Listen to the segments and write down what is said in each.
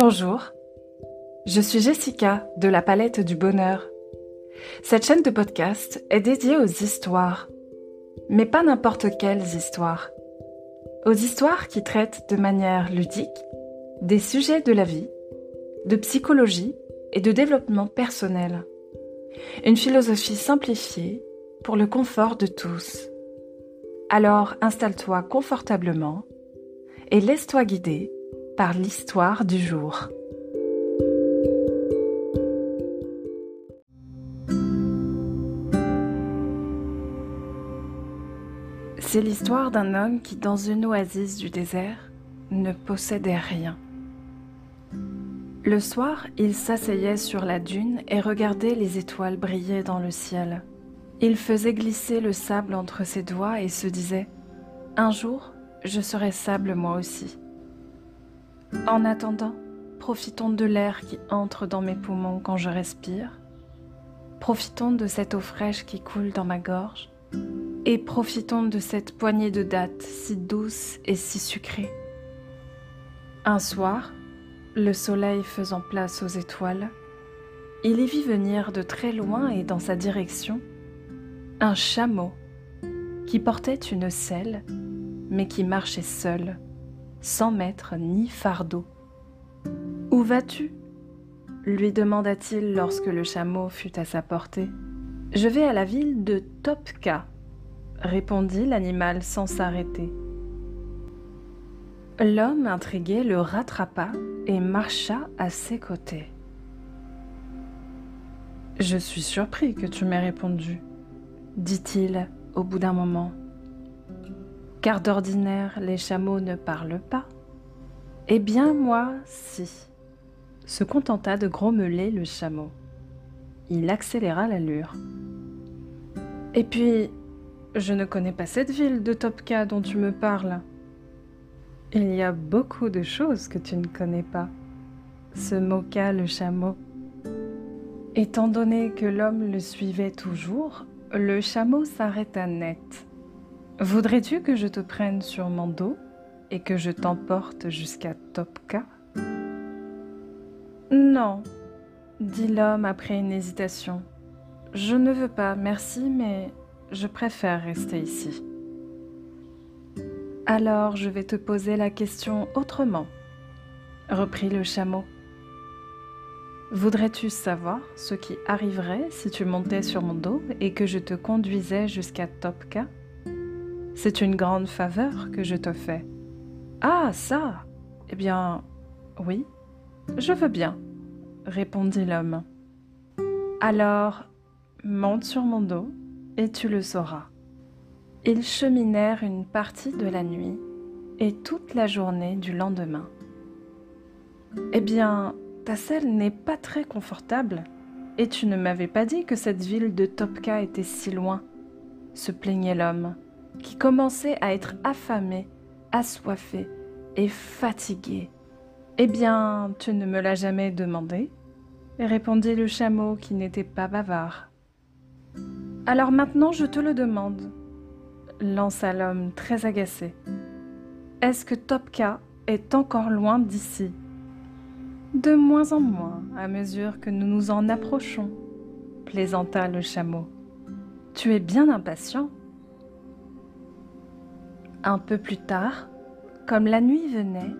Bonjour, je suis Jessica de la Palette du Bonheur. Cette chaîne de podcast est dédiée aux histoires, mais pas n'importe quelles histoires. Aux histoires qui traitent de manière ludique des sujets de la vie, de psychologie et de développement personnel. Une philosophie simplifiée pour le confort de tous. Alors installe-toi confortablement et laisse-toi guider par l'histoire du jour. C'est l'histoire d'un homme qui, dans une oasis du désert, ne possédait rien. Le soir, il s'asseyait sur la dune et regardait les étoiles briller dans le ciel. Il faisait glisser le sable entre ses doigts et se disait ⁇ Un jour, je serai sable moi aussi ⁇ en attendant, profitons de l'air qui entre dans mes poumons quand je respire. Profitons de cette eau fraîche qui coule dans ma gorge. Et profitons de cette poignée de dattes si douce et si sucrée. Un soir, le soleil faisant place aux étoiles, il y vit venir de très loin et dans sa direction un chameau qui portait une selle mais qui marchait seul sans mettre ni fardeau. Où vas-tu? lui demanda-t-il lorsque le chameau fut à sa portée. Je vais à la ville de Topka, répondit l'animal sans s'arrêter. L'homme intrigué le rattrapa et marcha à ses côtés. Je suis surpris que tu m'aies répondu, dit-il au bout d'un moment car d'ordinaire les chameaux ne parlent pas. Eh bien moi, si, se contenta de grommeler le chameau. Il accéléra l'allure. Et puis, je ne connais pas cette ville de Topka dont tu me parles. Il y a beaucoup de choses que tu ne connais pas, se moqua le chameau. Étant donné que l'homme le suivait toujours, le chameau s'arrêta net. Voudrais-tu que je te prenne sur mon dos et que je t'emporte jusqu'à Topka? Non, dit l'homme après une hésitation. Je ne veux pas, merci, mais je préfère rester ici. Alors je vais te poser la question autrement, reprit le chameau. Voudrais-tu savoir ce qui arriverait si tu montais sur mon dos et que je te conduisais jusqu'à Topka? C'est une grande faveur que je te fais. Ah, ça Eh bien, oui, je veux bien, répondit l'homme. Alors, monte sur mon dos et tu le sauras. Ils cheminèrent une partie de la nuit et toute la journée du lendemain. Eh bien, ta selle n'est pas très confortable, et tu ne m'avais pas dit que cette ville de Topka était si loin, se plaignait l'homme qui commençait à être affamé, assoiffé et fatigué. Eh bien, tu ne me l'as jamais demandé? répondit le chameau qui n'était pas bavard. Alors maintenant je te le demande, lança l'homme très agacé. Est-ce que Topka est encore loin d'ici De moins en moins à mesure que nous nous en approchons, plaisanta le chameau. Tu es bien impatient. Un peu plus tard, comme la nuit venait,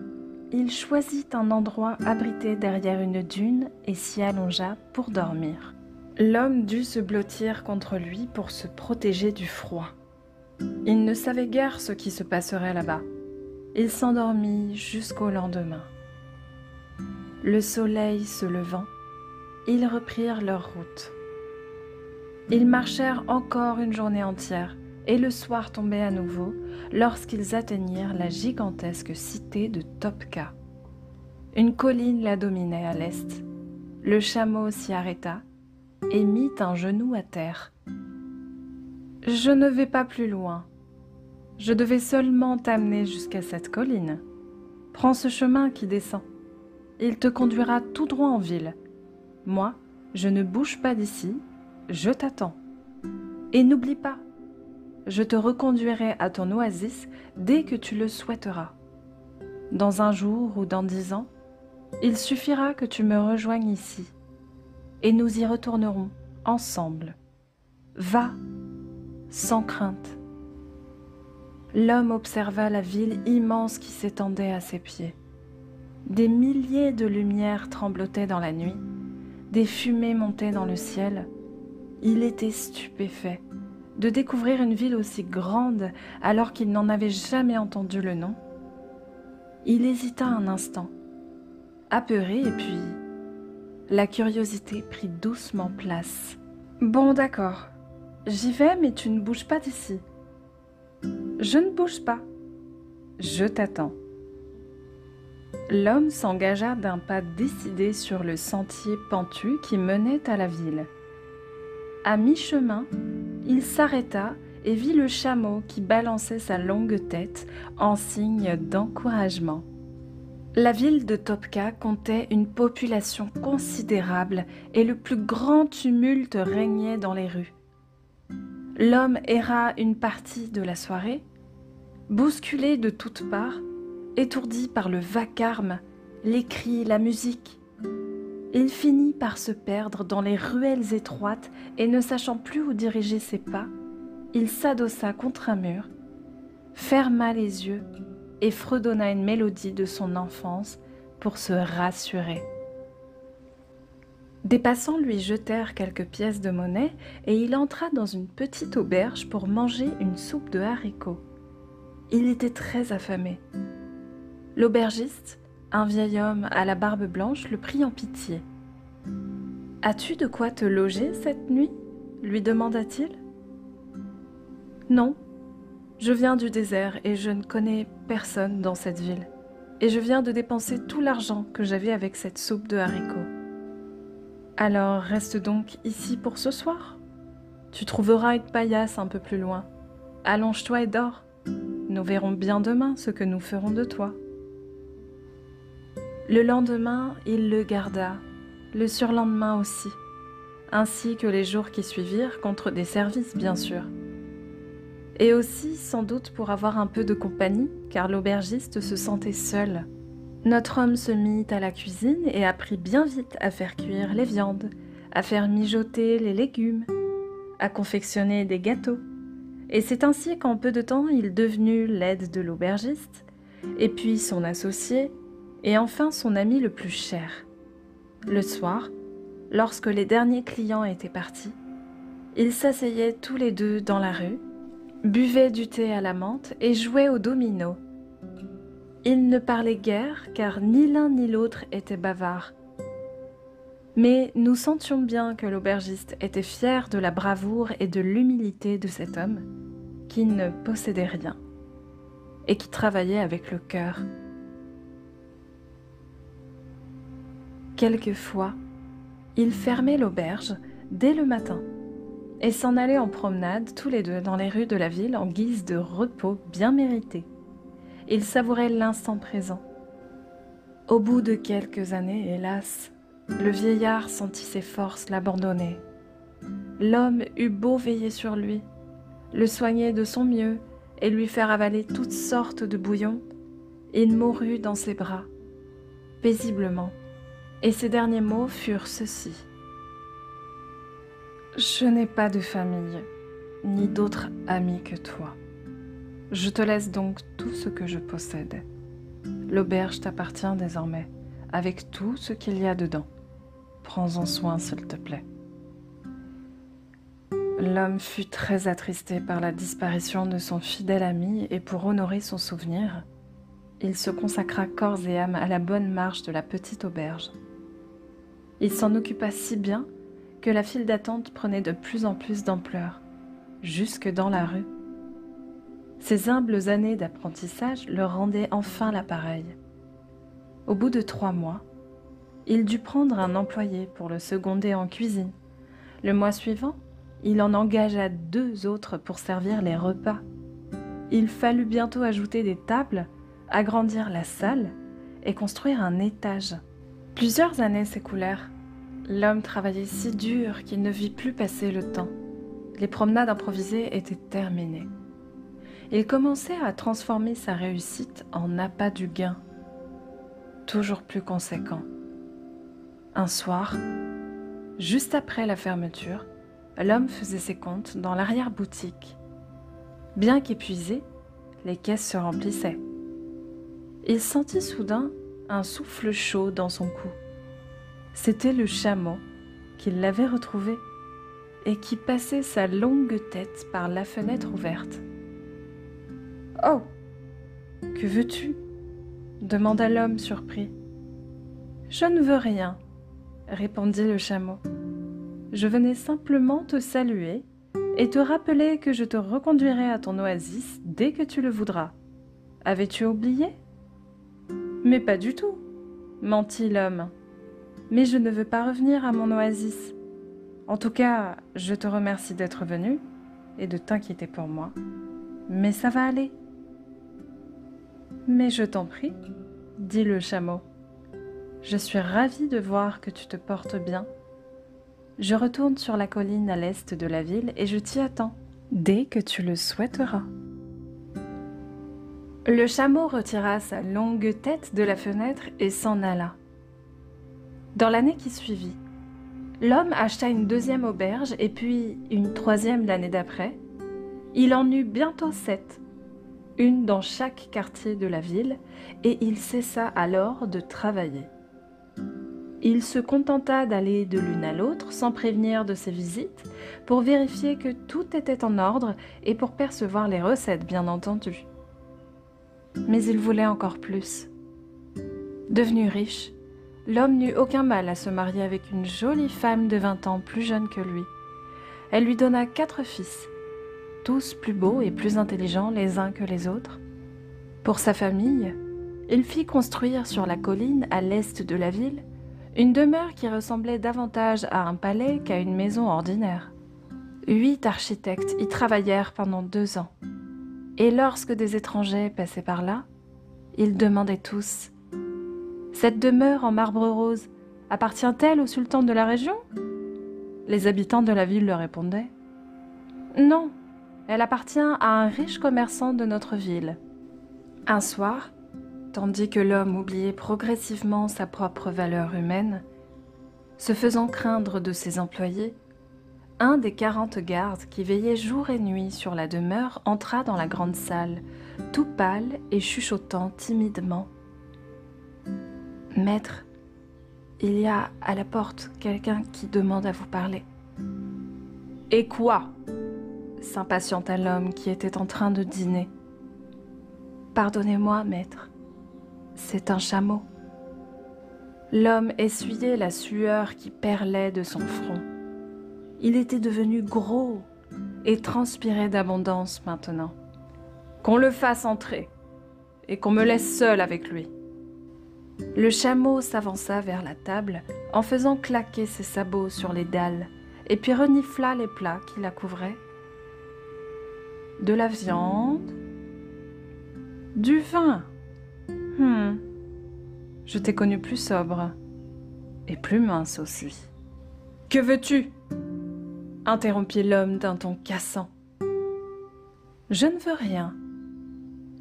il choisit un endroit abrité derrière une dune et s'y allongea pour dormir. L'homme dut se blottir contre lui pour se protéger du froid. Il ne savait guère ce qui se passerait là-bas. Il s'endormit jusqu'au lendemain. Le soleil se levant, ils reprirent leur route. Ils marchèrent encore une journée entière et le soir tombait à nouveau lorsqu'ils atteignirent la gigantesque cité de Topka. Une colline la dominait à l'est. Le chameau s'y arrêta et mit un genou à terre. Je ne vais pas plus loin. Je devais seulement t'amener jusqu'à cette colline. Prends ce chemin qui descend. Il te conduira tout droit en ville. Moi, je ne bouge pas d'ici, je t'attends. Et n'oublie pas, je te reconduirai à ton oasis dès que tu le souhaiteras. Dans un jour ou dans dix ans, Il suffira que tu me rejoignes ici, et nous y retournerons ensemble. Va, sans crainte. L'homme observa la ville immense qui s'étendait à ses pieds. Des milliers de lumières tremblotaient dans la nuit, des fumées montaient dans le ciel. Il était stupéfait de découvrir une ville aussi grande alors qu'il n'en avait jamais entendu le nom. Il hésita un instant, apeuré, et puis la curiosité prit doucement place. Bon d'accord, j'y vais, mais tu ne bouges pas d'ici. Je ne bouge pas. Je t'attends. L'homme s'engagea d'un pas décidé sur le sentier pentu qui menait à la ville. À mi-chemin, il s'arrêta et vit le chameau qui balançait sa longue tête en signe d'encouragement. La ville de Topka comptait une population considérable et le plus grand tumulte régnait dans les rues. L'homme erra une partie de la soirée, bousculé de toutes parts, étourdi par le vacarme, les cris, la musique. Il finit par se perdre dans les ruelles étroites et ne sachant plus où diriger ses pas, il s'adossa contre un mur, ferma les yeux et fredonna une mélodie de son enfance pour se rassurer. Des passants lui jetèrent quelques pièces de monnaie et il entra dans une petite auberge pour manger une soupe de haricots. Il était très affamé. L'aubergiste, un vieil homme à la barbe blanche, le prit en pitié. As-tu de quoi te loger cette nuit lui demanda-t-il. Non, je viens du désert et je ne connais personne dans cette ville. Et je viens de dépenser tout l'argent que j'avais avec cette soupe de haricots. Alors reste donc ici pour ce soir. Tu trouveras une paillasse un peu plus loin. Allonge-toi et dors. Nous verrons bien demain ce que nous ferons de toi. Le lendemain, il le garda, le surlendemain aussi, ainsi que les jours qui suivirent contre des services bien sûr et aussi sans doute pour avoir un peu de compagnie, car l'aubergiste se sentait seul. Notre homme se mit à la cuisine et apprit bien vite à faire cuire les viandes, à faire mijoter les légumes, à confectionner des gâteaux. Et c'est ainsi qu'en peu de temps il devenu l'aide de l'aubergiste, et puis son associé, et enfin son ami le plus cher. Le soir, lorsque les derniers clients étaient partis, ils s'asseyaient tous les deux dans la rue, buvaient du thé à la menthe et jouaient au domino. Ils ne parlaient guère car ni l'un ni l'autre était bavard. Mais nous sentions bien que l'aubergiste était fier de la bravoure et de l'humilité de cet homme qui ne possédait rien et qui travaillait avec le cœur. Quelquefois, il fermait l'auberge dès le matin et s'en allaient en promenade tous les deux dans les rues de la ville en guise de repos bien mérité. Ils savouraient l'instant présent. Au bout de quelques années, hélas, le vieillard sentit ses forces l'abandonner. L'homme eut beau veiller sur lui, le soigner de son mieux et lui faire avaler toutes sortes de bouillons, il mourut dans ses bras, paisiblement, et ses derniers mots furent ceux-ci. Je n'ai pas de famille, ni d'autres amis que toi. Je te laisse donc tout ce que je possède. L'auberge t'appartient désormais, avec tout ce qu'il y a dedans. Prends-en soin, s'il te plaît. L'homme fut très attristé par la disparition de son fidèle ami et pour honorer son souvenir, il se consacra corps et âme à la bonne marche de la petite auberge. Il s'en occupa si bien que la file d'attente prenait de plus en plus d'ampleur, jusque dans la rue. Ces humbles années d'apprentissage leur rendaient enfin l'appareil. Au bout de trois mois, il dut prendre un employé pour le seconder en cuisine. Le mois suivant, il en engagea deux autres pour servir les repas. Il fallut bientôt ajouter des tables, agrandir la salle et construire un étage. Plusieurs années s'écoulèrent L'homme travaillait si dur qu'il ne vit plus passer le temps. Les promenades improvisées étaient terminées. Il commençait à transformer sa réussite en appât du gain. toujours plus conséquent. Un soir, juste après la fermeture, l'homme faisait ses comptes dans l'arrière-boutique. Bien qu'épuisé, les caisses se remplissaient. Il sentit soudain un souffle chaud dans son cou. C'était le chameau qui l'avait retrouvé et qui passait sa longue tête par la fenêtre ouverte. Oh Que veux-tu? demanda l'homme surpris. Je ne veux rien, répondit le chameau. Je venais simplement te saluer et te rappeler que je te reconduirai à ton oasis dès que tu le voudras. Avais-tu oublié? Mais pas du tout, mentit l'homme. Mais je ne veux pas revenir à mon oasis. En tout cas, je te remercie d'être venu et de t'inquiéter pour moi. Mais ça va aller. Mais je t'en prie, dit le chameau. Je suis ravi de voir que tu te portes bien je retourne sur la colline à l'est de la ville et je t'y attends, dès que tu le souhaiteras. Le chameau retira sa longue tête de la fenêtre et s'en alla. Dans l'année qui suivit, l'homme acheta une deuxième auberge et puis une troisième l'année d'après. Il en eut bientôt sept, une dans chaque quartier de la ville, et il cessa alors de travailler. Il se contenta d'aller de l'une à l'autre sans prévenir de ses visites pour vérifier que tout était en ordre et pour percevoir les recettes, bien entendu. Mais il voulait encore plus. Devenu riche, l'homme n'eut aucun mal à se marier avec une jolie femme de 20 ans plus jeune que lui. Elle lui donna quatre fils, tous plus beaux et plus intelligents les uns que les autres. Pour sa famille, il fit construire sur la colline à l'est de la ville une demeure qui ressemblait davantage à un palais qu'à une maison ordinaire. Huit architectes y travaillèrent pendant deux ans. Et lorsque des étrangers passaient par là, ils demandaient tous Cette demeure en marbre rose appartient-elle au sultan de la région? Les habitants de la ville leur répondaient Non, elle appartient à un riche commerçant de notre ville. Un soir, tandis que l'homme oubliait progressivement sa propre valeur humaine, se faisant craindre de ses employés, un des quarante gardes qui veillaient jour et nuit sur la demeure entra dans la grande salle, tout pâle et chuchotant timidement. Maître, il y a à la porte quelqu'un qui demande à vous parler. Et quoi? S'impatienta l'homme qui était en train de dîner. Pardonnez-moi, maître, c'est un chameau. L'homme essuyait la sueur qui perlait de son front. Il était devenu gros et transpirait d'abondance maintenant. Qu'on le fasse entrer et qu'on me laisse seul avec lui. Le chameau s'avança vers la table en faisant claquer ses sabots sur les dalles et puis renifla les plats qui la couvraient. De la viande, du vin, Hmm. Je t'ai connu plus sobre. Et plus mince aussi. Que veux-tu? Interrompit l'homme d'un ton cassant. Je ne veux rien.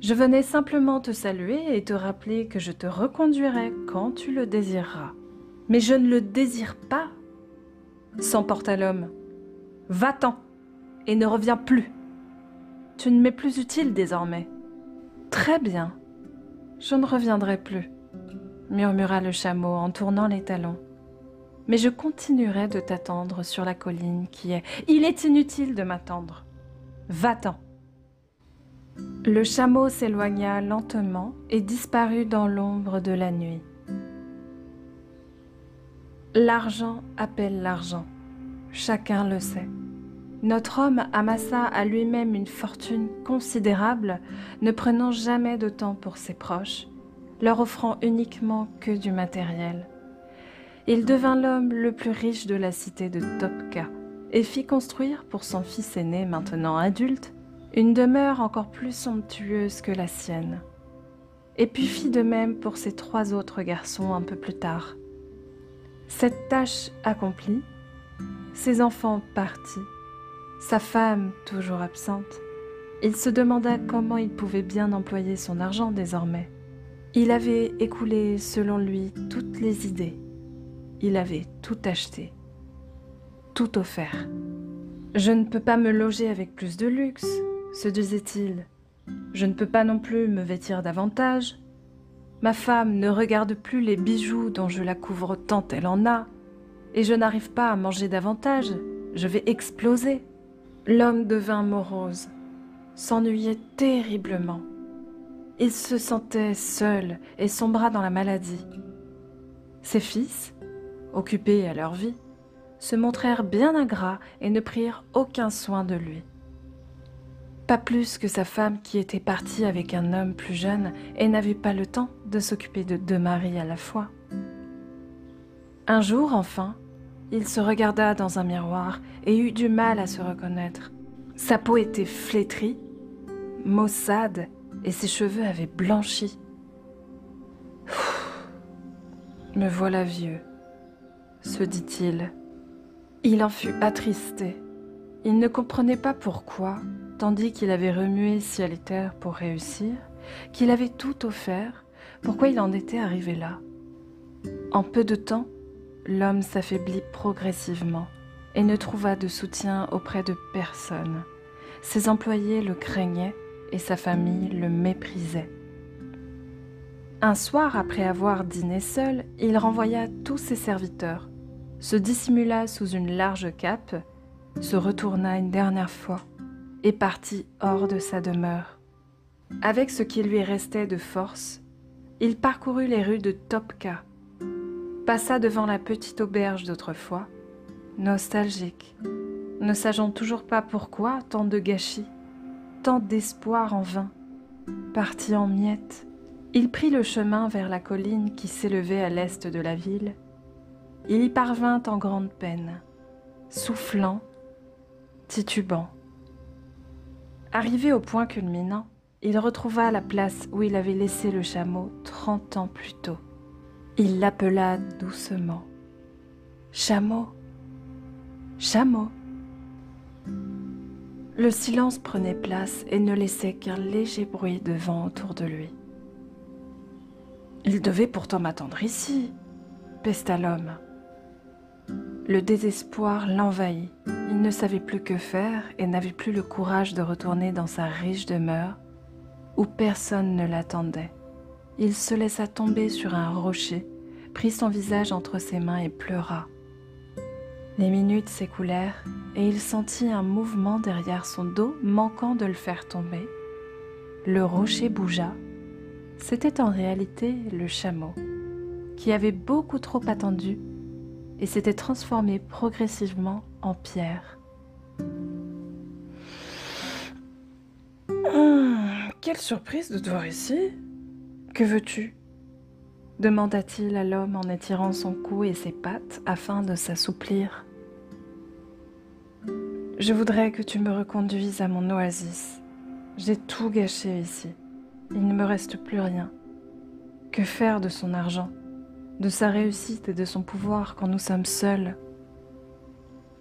Je venais simplement te saluer et te rappeler que je te reconduirai quand tu le désireras. Mais je ne le désire pas, s'emporta l'homme. Va-t'en et ne reviens plus. Tu ne m'es plus utile désormais. Très bien, je ne reviendrai plus, murmura le chameau en tournant les talons. Mais je continuerai de t'attendre sur la colline qui est... Il est inutile de m'attendre. Va-t'en. Le chameau s'éloigna lentement et disparut dans l'ombre de la nuit. L'argent appelle l'argent. Chacun le sait. Notre homme amassa à lui-même une fortune considérable, ne prenant jamais de temps pour ses proches, leur offrant uniquement que du matériel. Il devint l'homme le plus riche de la cité de Topka et fit construire pour son fils aîné, maintenant adulte, une demeure encore plus somptueuse que la sienne. Et puis fit de même pour ses trois autres garçons un peu plus tard. Cette tâche accomplie, ses enfants partis sa femme toujours absente, il se demanda comment il pouvait bien employer son argent désormais. Il avait écoulé, selon lui, toutes les idées. Il avait tout acheté, tout offert. Je ne peux pas me loger avec plus de luxe, se disait-il. Je ne peux pas non plus me vêtir davantage. Ma femme ne regarde plus les bijoux dont je la couvre tant elle en a, et je n'arrive pas à manger davantage, je vais exploser. L'homme devint morose, s'ennuyait terriblement. Il se sentait seul et sombra dans la maladie. Ses fils, occupés à leur vie, se montrèrent bien ingrats et ne prirent aucun soin de lui. Pas plus que sa femme qui était partie avec un homme plus jeune et n'avait pas le temps de s'occuper de deux maris à la fois. Un jour, enfin, il se regarda dans un miroir et eut du mal à se reconnaître. Sa peau était flétrie, maussade et ses cheveux avaient blanchi. Me voilà vieux, se dit-il. Il en fut attristé. Il ne comprenait pas pourquoi, tandis qu'il avait remué ciel et terre pour réussir, qu'il avait tout offert, pourquoi il en était arrivé là. En peu de temps, l'homme s'affaiblit progressivement et ne trouva de soutien auprès de personne. Ses employés le craignaient et sa famille le méprisait. Un soir, après avoir dîné seul, il renvoya tous ses serviteurs, se dissimula sous une large cape, se retourna une dernière fois et partit hors de sa demeure. Avec ce qui lui restait de force, il parcourut les rues de Topka, passa devant la petite auberge d'autrefois, nostalgique, ne sachant toujours pas pourquoi tant de gâchis tant d'espoir en vain. Parti en miettes, il prit le chemin vers la colline qui s'élevait à l'est de la ville. Il y parvint en grande peine, soufflant, titubant. Arrivé au point culminant, il retrouva la place où il avait laissé le chameau trente ans plus tôt. Il l'appela doucement. Chameau, chameau. Le silence prenait place et ne laissait qu'un léger bruit de vent autour de lui. Il devait pourtant m'attendre ici, pesta l'homme. Le désespoir l'envahit. Il ne savait plus que faire et n'avait plus le courage de retourner dans sa riche demeure où personne ne l'attendait. Il se laissa tomber sur un rocher, prit son visage entre ses mains et pleura. Les minutes s'écoulèrent et il sentit un mouvement derrière son dos manquant de le faire tomber. Le rocher bougea. C'était en réalité le chameau, qui avait beaucoup trop attendu et s'était transformé progressivement en pierre. Hum, quelle surprise de te voir ici. Que veux-tu? demanda-t-il à l'homme en étirant son cou et ses pattes afin de s'assouplir. Je voudrais que tu me reconduises à mon oasis. J'ai tout gâché ici. Il ne me reste plus rien. Que faire de son argent, de sa réussite et de son pouvoir quand nous sommes seuls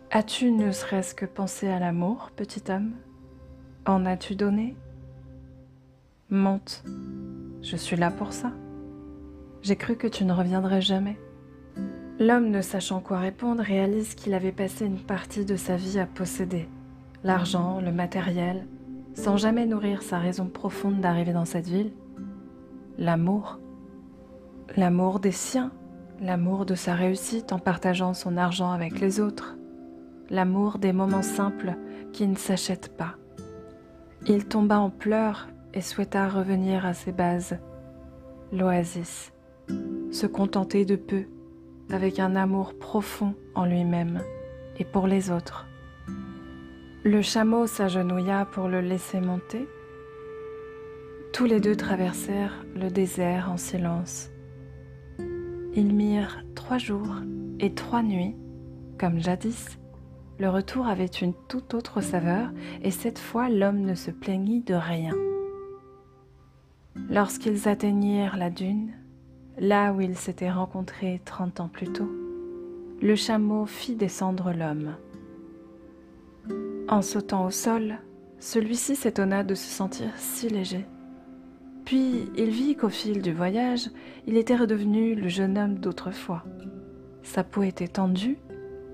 As-tu ne serait-ce que pensé à l'amour, petit homme En as-tu donné? Monte, je suis là pour ça. J'ai cru que tu ne reviendrais jamais. L'homme, ne sachant quoi répondre, réalise qu'il avait passé une partie de sa vie à posséder l'argent, le matériel, sans jamais nourrir sa raison profonde d'arriver dans cette ville, l'amour. L'amour des siens, l'amour de sa réussite en partageant son argent avec les autres, l'amour des moments simples qui ne s'achètent pas. Il tomba en pleurs et souhaita revenir à ses bases, l'oasis, se contenter de peu avec un amour profond en lui-même et pour les autres. Le chameau s'agenouilla pour le laisser monter. Tous les deux traversèrent le désert en silence. Ils mirent trois jours et trois nuits, comme jadis. Le retour avait une toute autre saveur et cette fois l'homme ne se plaignit de rien. Lorsqu'ils atteignirent la dune, là où ils s'étaient rencontrés trente ans plus tôt, le chameau fit descendre l'homme. En sautant au sol, celui-ci s'étonna de se sentir si léger. Puis il vit qu'au fil du voyage, il était redevenu le jeune homme d'autrefois. Sa peau était tendue,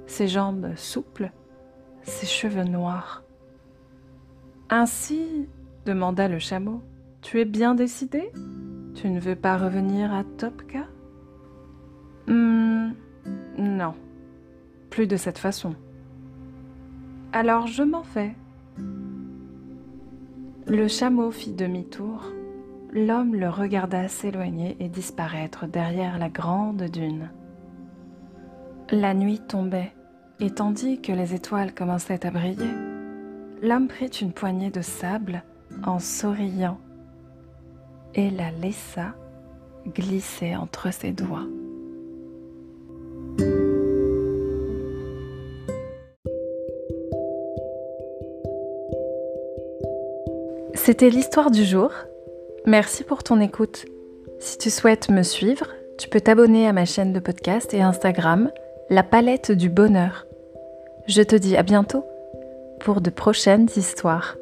ses jambes souples, ses cheveux noirs. Ainsi, demanda le chameau, tu es bien décidé? Tu ne veux pas revenir à Topka? Hmm, non, plus de cette façon. Alors je m'en vais. Le chameau fit demi-tour. L'homme le regarda s'éloigner et disparaître derrière la grande dune. La nuit tombait, et tandis que les étoiles commençaient à briller, l'homme prit une poignée de sable en souriant et la laissa glisser entre ses doigts. C'était l'histoire du jour. Merci pour ton écoute. Si tu souhaites me suivre, tu peux t'abonner à ma chaîne de podcast et Instagram, La Palette du Bonheur. Je te dis à bientôt pour de prochaines histoires.